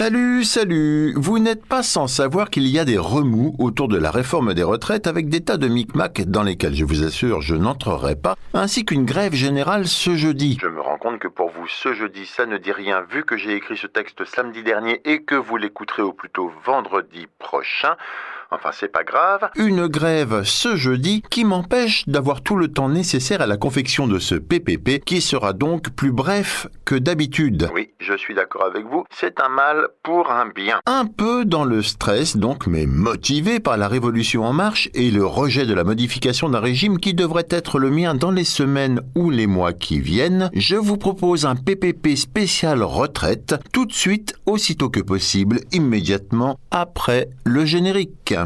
Salut, salut Vous n'êtes pas sans savoir qu'il y a des remous autour de la réforme des retraites avec des tas de micmacs dans lesquels, je vous assure, je n'entrerai pas, ainsi qu'une grève générale ce jeudi. Je me rends compte que pour vous, ce jeudi, ça ne dit rien vu que j'ai écrit ce texte samedi dernier et que vous l'écouterez au plus tôt vendredi prochain. Enfin, c'est pas grave. Une grève ce jeudi qui m'empêche d'avoir tout le temps nécessaire à la confection de ce PPP qui sera donc plus bref que d'habitude. Oui, je suis d'accord avec vous. C'est un mal pour un bien. Un peu dans le stress donc, mais motivé par la révolution en marche et le rejet de la modification d'un régime qui devrait être le mien dans les semaines ou les mois qui viennent, je vous propose un PPP spécial retraite tout de suite, aussitôt que possible, immédiatement après le générique. On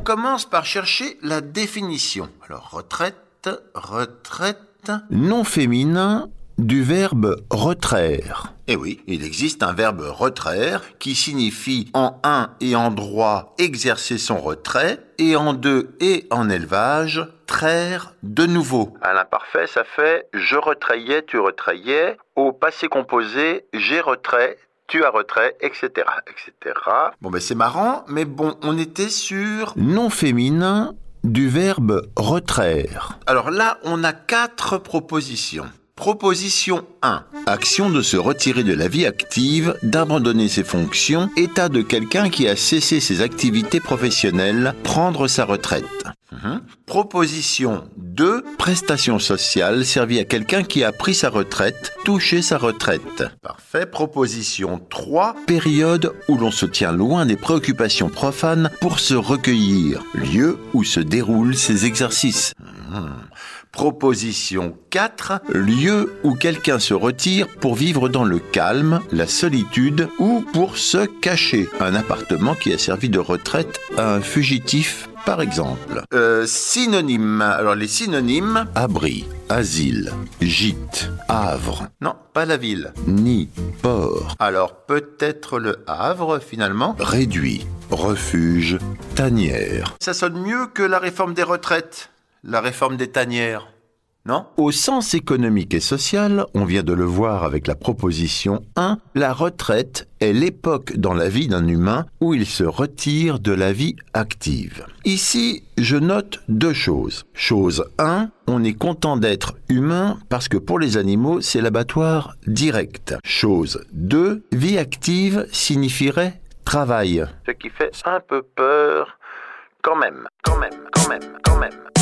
commence par chercher la définition. Alors, retraite, retraite, non féminin du verbe retraire. Eh oui, il existe un verbe retraire qui signifie en un et en droit exercer son retrait et en deux et en élevage traire de nouveau. À l'imparfait, ça fait je retraillais, tu retraillais. Au passé composé, j'ai retrait, tu as retrait, etc., etc. Bon ben c'est marrant, mais bon, on était sur non féminin du verbe retraire. Alors là, on a quatre propositions. Proposition 1. Action de se retirer de la vie active, d'abandonner ses fonctions, état de quelqu'un qui a cessé ses activités professionnelles, prendre sa retraite. Mhm. Proposition 2. Prestation sociale servie à quelqu'un qui a pris sa retraite, touché sa retraite. Parfait. Proposition 3. Période où l'on se tient loin des préoccupations profanes pour se recueillir, lieu où se déroulent ses exercices. Mhm. Proposition 4. Lieu où quelqu'un se retire pour vivre dans le calme, la solitude ou pour se cacher. Un appartement qui a servi de retraite à un fugitif par exemple. Euh, synonymes. Alors les synonymes. Abri, asile, gîte, havre. Non, pas la ville. Ni, port. Alors peut-être le havre finalement. Réduit, refuge, tanière. Ça sonne mieux que la réforme des retraites la réforme des tanières. Non? Au sens économique et social, on vient de le voir avec la proposition 1, la retraite est l'époque dans la vie d'un humain où il se retire de la vie active. Ici, je note deux choses. Chose 1, on est content d'être humain parce que pour les animaux, c'est l'abattoir direct. Chose 2, vie active signifierait travail. Ce qui fait un peu peur quand même, quand même, quand même, quand même.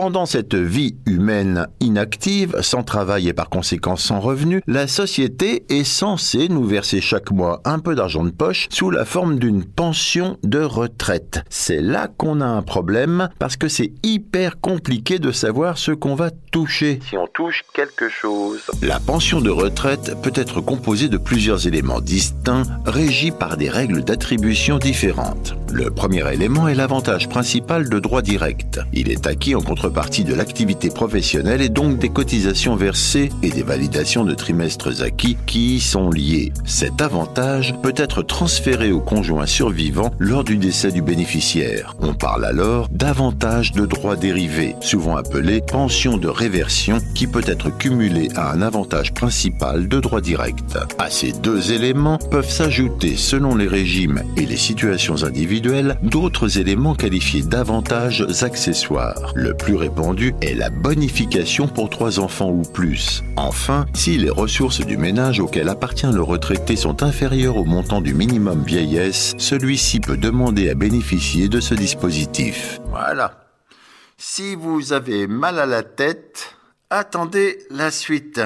Pendant cette vie humaine inactive, sans travail et par conséquent sans revenu, la société est censée nous verser chaque mois un peu d'argent de poche sous la forme d'une pension de retraite. C'est là qu'on a un problème parce que c'est hyper compliqué de savoir ce qu'on va toucher. Si on touche quelque chose. La pension de retraite peut être composée de plusieurs éléments distincts régis par des règles d'attribution différentes. Le premier élément est l'avantage principal de droit direct. Il est acquis en contre partie de l'activité professionnelle et donc des cotisations versées et des validations de trimestres acquis qui y sont liés. Cet avantage peut être transféré au conjoint survivant lors du décès du bénéficiaire. On parle alors d'avantage de droit dérivé, souvent appelé pension de réversion, qui peut être cumulé à un avantage principal de droit direct. À ces deux éléments peuvent s'ajouter, selon les régimes et les situations individuelles, d'autres éléments qualifiés d'avantages accessoires. Le plus répandu est la bonification pour trois enfants ou plus. Enfin, si les ressources du ménage auquel appartient le retraité sont inférieures au montant du minimum vieillesse, celui-ci peut demander à bénéficier de ce dispositif. Voilà. Si vous avez mal à la tête, attendez la suite.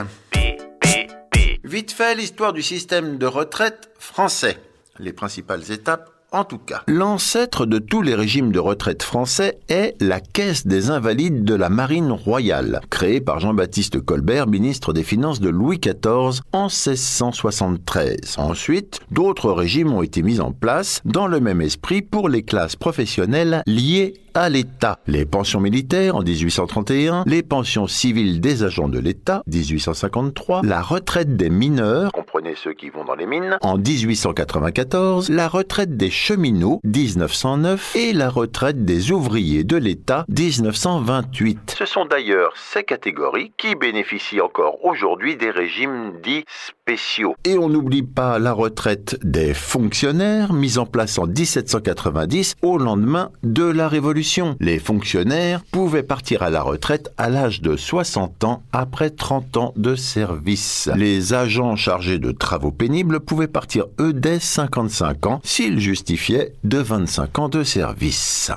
Vite fait l'histoire du système de retraite français. Les principales étapes en tout cas. L'ancêtre de tous les régimes de retraite français est la Caisse des Invalides de la Marine royale, créée par Jean-Baptiste Colbert, ministre des Finances de Louis XIV en 1673. Ensuite, d'autres régimes ont été mis en place dans le même esprit pour les classes professionnelles liées à l'État. Les pensions militaires en 1831, les pensions civiles des agents de l'État 1853, la retraite des mineurs, comprenez ceux qui vont dans les mines, en 1894, la retraite des cheminots 1909 et la retraite des ouvriers de l'État 1928. Ce sont d'ailleurs ces catégories qui bénéficient encore aujourd'hui des régimes dits Et on n'oublie pas la retraite des fonctionnaires mise en place en 1790 au lendemain de la Révolution. Les fonctionnaires pouvaient partir à la retraite à l'âge de 60 ans après 30 ans de service. Les agents chargés de travaux pénibles pouvaient partir eux dès 55 ans s'ils justifiaient de 25 ans de service.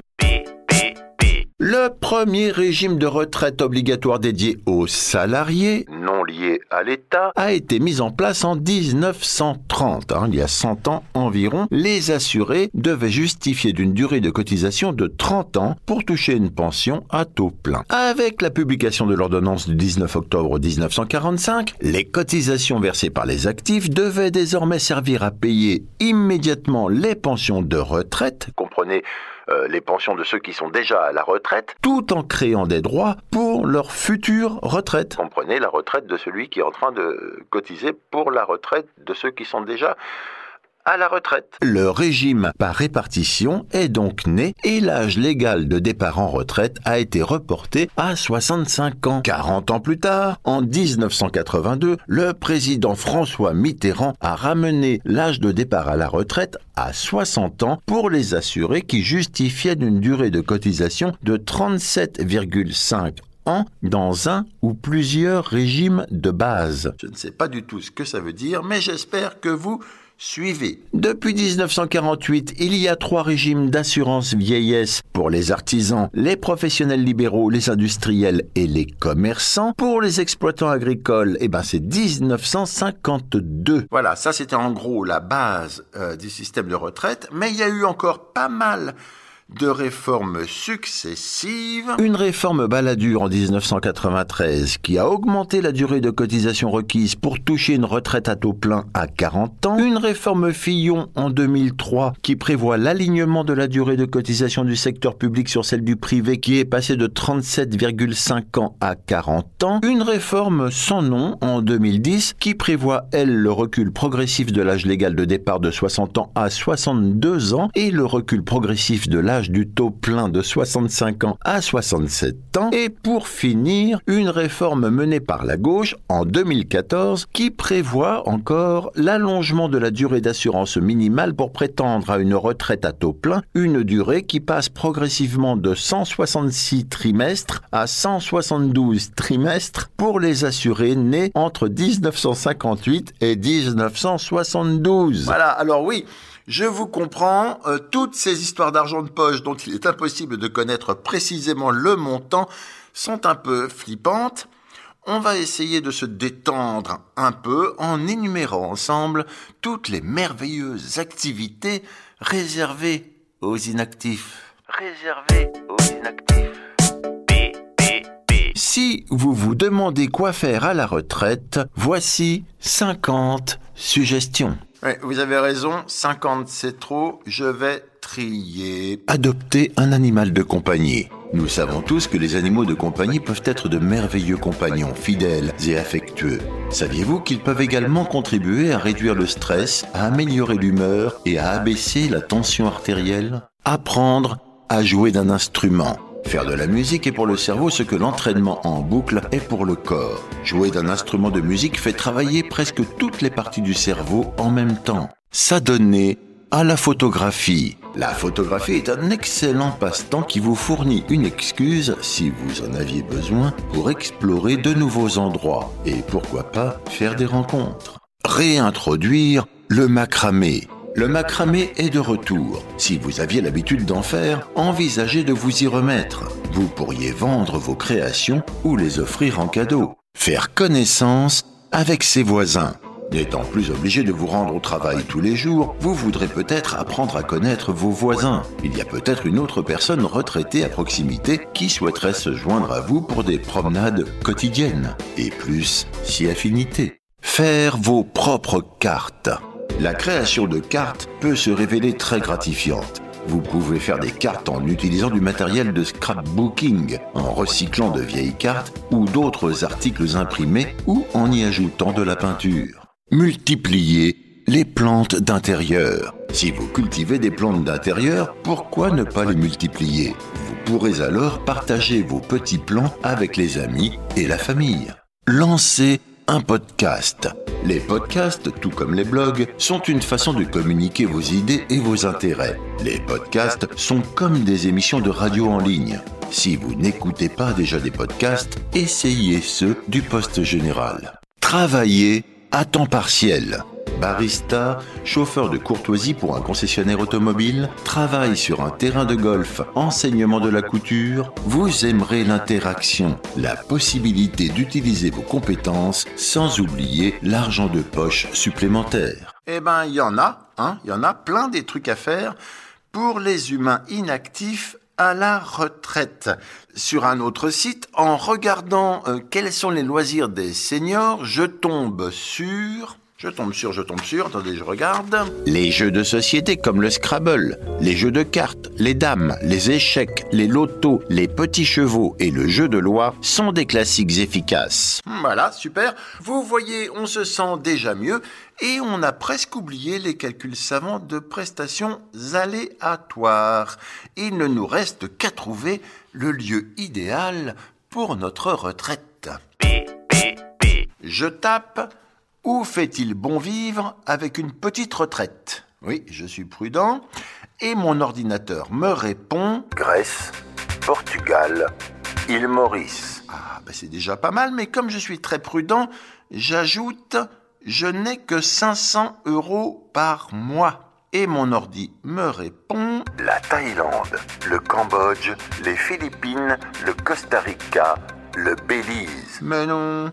Le premier régime de retraite obligatoire dédié aux salariés, non liés à l'État, a été mis en place en 1930. Hein, il y a 100 ans environ, les assurés devaient justifier d'une durée de cotisation de 30 ans pour toucher une pension à taux plein. Avec la publication de l'ordonnance du 19 octobre 1945, les cotisations versées par les actifs devaient désormais servir à payer immédiatement les pensions de retraite. Comprenez euh, les pensions de ceux qui sont déjà à la retraite. Tout en créant des droits pour leur future retraite. Comprenez la retraite de celui qui est en train de cotiser pour la retraite de ceux qui sont déjà à la retraite. Le régime par répartition est donc né et l'âge légal de départ en retraite a été reporté à 65 ans. 40 ans plus tard, en 1982, le président François Mitterrand a ramené l'âge de départ à la retraite à 60 ans pour les assurés qui justifiaient d'une durée de cotisation de 37,5 ans dans un ou plusieurs régimes de base. Je ne sais pas du tout ce que ça veut dire, mais j'espère que vous Suivez. Depuis 1948, il y a trois régimes d'assurance vieillesse pour les artisans, les professionnels libéraux, les industriels et les commerçants. Pour les exploitants agricoles, eh ben c'est 1952. Voilà, ça c'était en gros la base euh, du système de retraite, mais il y a eu encore pas mal de réformes successives. Une réforme Balladur en 1993 qui a augmenté la durée de cotisation requise pour toucher une retraite à taux plein à 40 ans. Une réforme Fillon en 2003 qui prévoit l'alignement de la durée de cotisation du secteur public sur celle du privé qui est passée de 37,5 ans à 40 ans. Une réforme sans nom en 2010 qui prévoit, elle, le recul progressif de l'âge légal de départ de 60 ans à 62 ans et le recul progressif de l'âge du taux plein de 65 ans à 67 ans et pour finir, une réforme menée par la gauche en 2014 qui prévoit encore l'allongement de la durée d'assurance minimale pour prétendre à une retraite à taux plein, une durée qui passe progressivement de 166 trimestres à 172 trimestres pour les assurés nés entre 1958 et 1972. Voilà, alors oui, je vous comprends, euh, toutes ces histoires d'argent de poche dont il est impossible de connaître précisément le montant sont un peu flippantes. On va essayer de se détendre un peu en énumérant ensemble toutes les merveilleuses activités réservées aux inactifs. Réservées aux inactifs. Si vous vous demandez quoi faire à la retraite, voici 50 suggestions vous avez raison, 50 c'est trop, je vais trier. Adopter un animal de compagnie. Nous savons tous que les animaux de compagnie peuvent être de merveilleux compagnons, fidèles et affectueux. Saviez-vous qu'ils peuvent également contribuer à réduire le stress, à améliorer l'humeur et à abaisser la tension artérielle? Apprendre à jouer d'un instrument. Faire de la musique est pour le cerveau ce que l'entraînement en boucle est pour le corps. Jouer d'un instrument de musique fait travailler presque toutes les parties du cerveau en même temps. S'adonner à la photographie. La photographie est un excellent passe-temps qui vous fournit une excuse, si vous en aviez besoin, pour explorer de nouveaux endroits et pourquoi pas faire des rencontres. Réintroduire le macramé. Le macramé est de retour. Si vous aviez l'habitude d'en faire, envisagez de vous y remettre. Vous pourriez vendre vos créations ou les offrir en cadeau. Faire connaissance avec ses voisins. N'étant plus obligé de vous rendre au travail tous les jours, vous voudrez peut-être apprendre à connaître vos voisins. Il y a peut-être une autre personne retraitée à proximité qui souhaiterait se joindre à vous pour des promenades quotidiennes. Et plus, si affinité. Faire vos propres cartes. La création de cartes peut se révéler très gratifiante. Vous pouvez faire des cartes en utilisant du matériel de scrapbooking, en recyclant de vieilles cartes ou d'autres articles imprimés ou en y ajoutant de la peinture. Multipliez les plantes d'intérieur. Si vous cultivez des plantes d'intérieur, pourquoi ne pas les multiplier? Vous pourrez alors partager vos petits plants avec les amis et la famille. Lancez un podcast. Les podcasts, tout comme les blogs, sont une façon de communiquer vos idées et vos intérêts. Les podcasts sont comme des émissions de radio en ligne. Si vous n'écoutez pas déjà des podcasts, essayez ceux du poste général. Travaillez à temps partiel. Barista, chauffeur de courtoisie pour un concessionnaire automobile, travaille sur un terrain de golf, enseignement de la couture, vous aimerez l'interaction, la possibilité d'utiliser vos compétences sans oublier l'argent de poche supplémentaire. Eh ben, il y en a, hein, il y en a plein des trucs à faire pour les humains inactifs à la retraite. Sur un autre site, en regardant euh, quels sont les loisirs des seniors, je tombe sur je tombe sur, je tombe sur, attendez, je regarde. Les jeux de société comme le Scrabble, les jeux de cartes, les dames, les échecs, les lotos, les petits chevaux et le jeu de loi sont des classiques efficaces. Voilà, super. Vous voyez, on se sent déjà mieux et on a presque oublié les calculs savants de prestations aléatoires. Il ne nous reste qu'à trouver le lieu idéal pour notre retraite. Je tape où fait-il bon vivre avec une petite retraite? Oui, je suis prudent. Et mon ordinateur me répond Grèce, Portugal, île Maurice. Ah, ben c'est déjà pas mal, mais comme je suis très prudent, j'ajoute Je n'ai que 500 euros par mois. Et mon ordi me répond La Thaïlande, le Cambodge, les Philippines, le Costa Rica, le Belize. Mais non,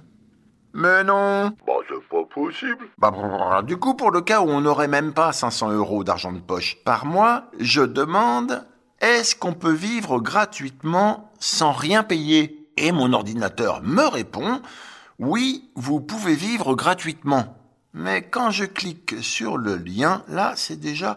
mais non. Bah, c'est pas possible. Bah, du coup, pour le cas où on n'aurait même pas 500 euros d'argent de poche par mois, je demande est-ce qu'on peut vivre gratuitement sans rien payer? Et mon ordinateur me répond oui, vous pouvez vivre gratuitement. Mais quand je clique sur le lien, là, c'est déjà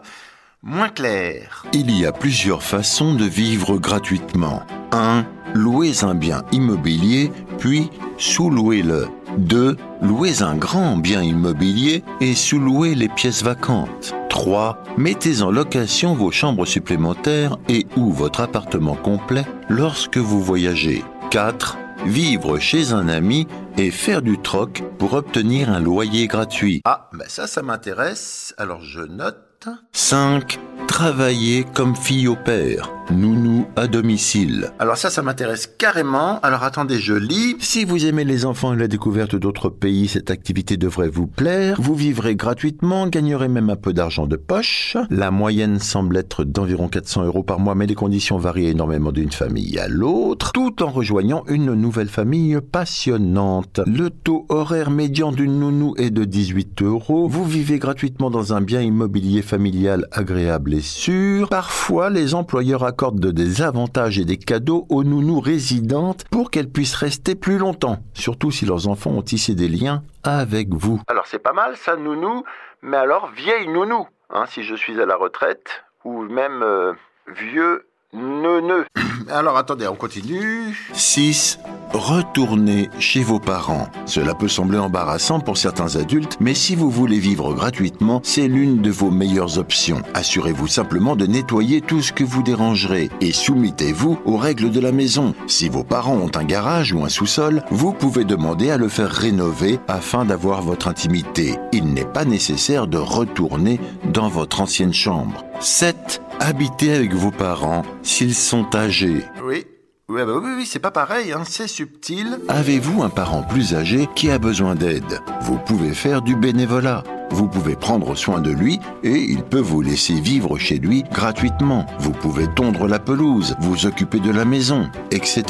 moins clair. Il y a plusieurs façons de vivre gratuitement. 1. Louez un bien immobilier, puis sous-louez-le. 2. Louez un grand bien immobilier et sous-louez les pièces vacantes. 3. Mettez en location vos chambres supplémentaires et ou votre appartement complet lorsque vous voyagez. 4. Vivre chez un ami et faire du troc pour obtenir un loyer gratuit. Ah, ben ça, ça m'intéresse. Alors je note. 5. Travailler comme fille au père, nounou à domicile. Alors ça, ça m'intéresse carrément. Alors attendez, je lis. Si vous aimez les enfants et la découverte d'autres pays, cette activité devrait vous plaire. Vous vivrez gratuitement, gagnerez même un peu d'argent de poche. La moyenne semble être d'environ 400 euros par mois, mais les conditions varient énormément d'une famille à l'autre, tout en rejoignant une nouvelle famille passionnante. Le taux horaire médian d'une nounou est de 18 euros. Vous vivez gratuitement dans un bien immobilier familial agréable et sûr. Parfois, les employeurs accordent des avantages et des cadeaux aux nounous résidentes pour qu'elles puissent rester plus longtemps, surtout si leurs enfants ont tissé des liens avec vous. Alors c'est pas mal ça, nounou, mais alors vieille nounou, hein, si je suis à la retraite, ou même euh, vieux neuneu. Alors attendez, on continue. 6. Retournez chez vos parents. Cela peut sembler embarrassant pour certains adultes, mais si vous voulez vivre gratuitement, c'est l'une de vos meilleures options. Assurez-vous simplement de nettoyer tout ce que vous dérangerez et soumettez-vous aux règles de la maison. Si vos parents ont un garage ou un sous-sol, vous pouvez demander à le faire rénover afin d'avoir votre intimité. Il n'est pas nécessaire de retourner dans votre ancienne chambre. 7. Habitez avec vos parents s'ils sont âgés. Oui. Oui, bah oui, oui, c'est pas pareil, hein, c'est subtil. Avez-vous un parent plus âgé qui a besoin d'aide? Vous pouvez faire du bénévolat. Vous pouvez prendre soin de lui et il peut vous laisser vivre chez lui gratuitement. Vous pouvez tondre la pelouse, vous occuper de la maison, etc.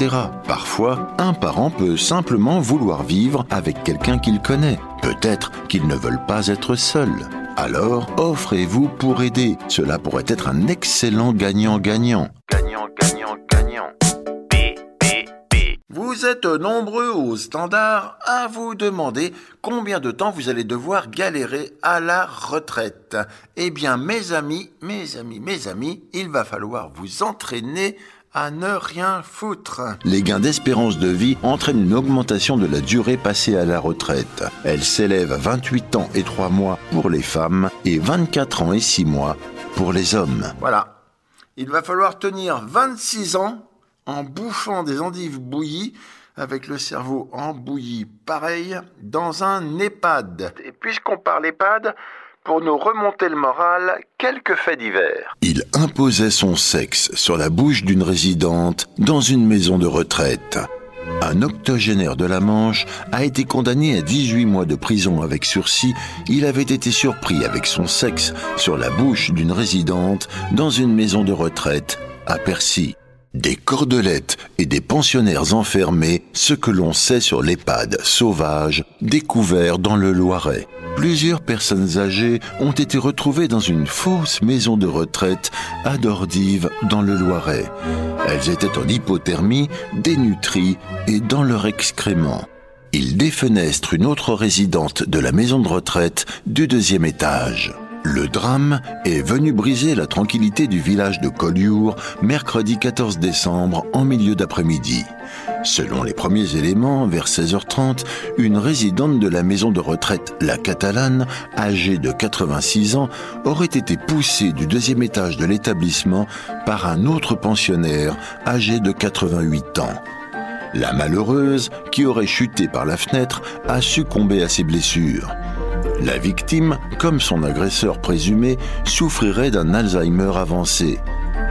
Parfois, un parent peut simplement vouloir vivre avec quelqu'un qu'il connaît. Peut-être qu'ils ne veulent pas être seuls. Alors, offrez-vous pour aider. Cela pourrait être un excellent gagnant-gagnant. Gagnant, gagnant, gagnant. B, B, B. Vous Vous êtes nombreux au standard à vous demander combien de temps vous allez devoir galérer à la retraite. Eh bien, mes amis, mes amis, mes amis, il va falloir vous entraîner à ne rien foutre. Les gains d'espérance de vie entraînent une augmentation de la durée passée à la retraite. Elle s'élève à 28 ans et 3 mois pour les femmes et 24 ans et 6 mois pour les hommes. Voilà. Il va falloir tenir 26 ans en bouffant des endives bouillies avec le cerveau en bouillie pareil dans un EHPAD. Et puisqu'on parle EHPAD, pour nous remonter le moral, quelques faits divers. Il imposait son sexe sur la bouche d'une résidente dans une maison de retraite. Un octogénaire de la Manche a été condamné à 18 mois de prison avec sursis. Il avait été surpris avec son sexe sur la bouche d'une résidente dans une maison de retraite à Percy. Des cordelettes et des pensionnaires enfermés, ce que l'on sait sur l'EHPAD sauvage découvert dans le Loiret. Plusieurs personnes âgées ont été retrouvées dans une fausse maison de retraite à Dordive dans le Loiret. Elles étaient en hypothermie, dénutries et dans leur excrément. Ils défenestrent une autre résidente de la maison de retraite du deuxième étage. Le drame est venu briser la tranquillité du village de Collioure mercredi 14 décembre en milieu d'après-midi. Selon les premiers éléments, vers 16h30, une résidente de la maison de retraite La Catalane, âgée de 86 ans, aurait été poussée du deuxième étage de l'établissement par un autre pensionnaire, âgé de 88 ans. La malheureuse, qui aurait chuté par la fenêtre, a succombé à ses blessures. La victime, comme son agresseur présumé, souffrirait d'un Alzheimer avancé.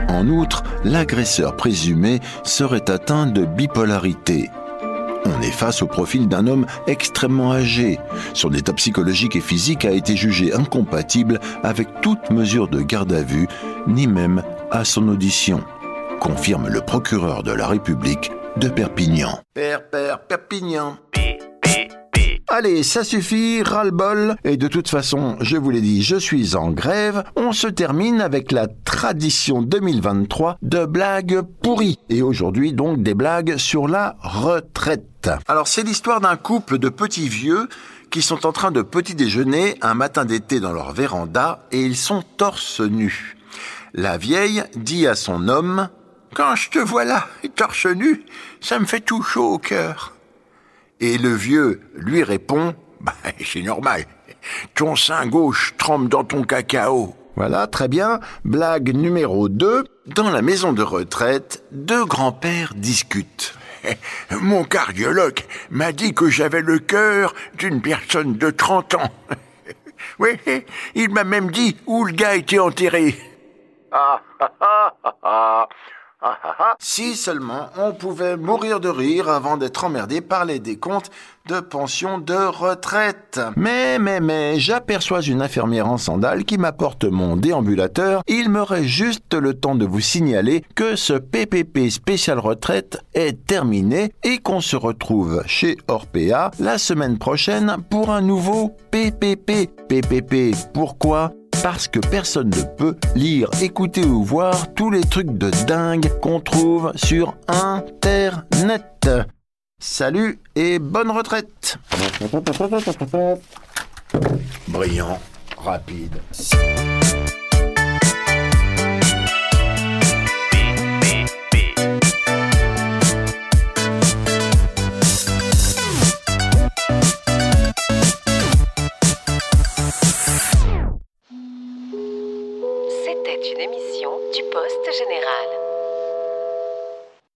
En outre, l'agresseur présumé serait atteint de bipolarité. On est face au profil d'un homme extrêmement âgé. Son état psychologique et physique a été jugé incompatible avec toute mesure de garde à vue, ni même à son audition, confirme le procureur de la République de Perpignan. Père, père, Perpignan. Allez, ça suffit, ras-le-bol. Et de toute façon, je vous l'ai dit, je suis en grève. On se termine avec la tradition 2023 de blagues pourries. Et aujourd'hui, donc, des blagues sur la retraite. Alors, c'est l'histoire d'un couple de petits vieux qui sont en train de petit déjeuner un matin d'été dans leur véranda et ils sont torse nus. La vieille dit à son homme, Quand je te vois là, torse nu, ça me fait tout chaud au cœur. Et le vieux lui répond bah, C'est normal. Ton sein gauche trempe dans ton cacao. Voilà, très bien. Blague numéro 2. Dans la maison de retraite, deux grands-pères discutent. Mon cardiologue m'a dit que j'avais le cœur d'une personne de 30 ans. oui, il m'a même dit où le gars était enterré. Ah, ah, ah, ah, ah. Ah, ah, ah. Si seulement on pouvait mourir de rire avant d'être emmerdé par les décomptes de pension de retraite. Mais, mais, mais, j'aperçois une infirmière en sandales qui m'apporte mon déambulateur. Il me reste juste le temps de vous signaler que ce PPP spécial retraite est terminé et qu'on se retrouve chez Orpea la semaine prochaine pour un nouveau PPP. PPP, pourquoi? Parce que personne ne peut lire, écouter ou voir tous les trucs de dingue qu'on trouve sur Internet. Salut et bonne retraite Brillant, rapide.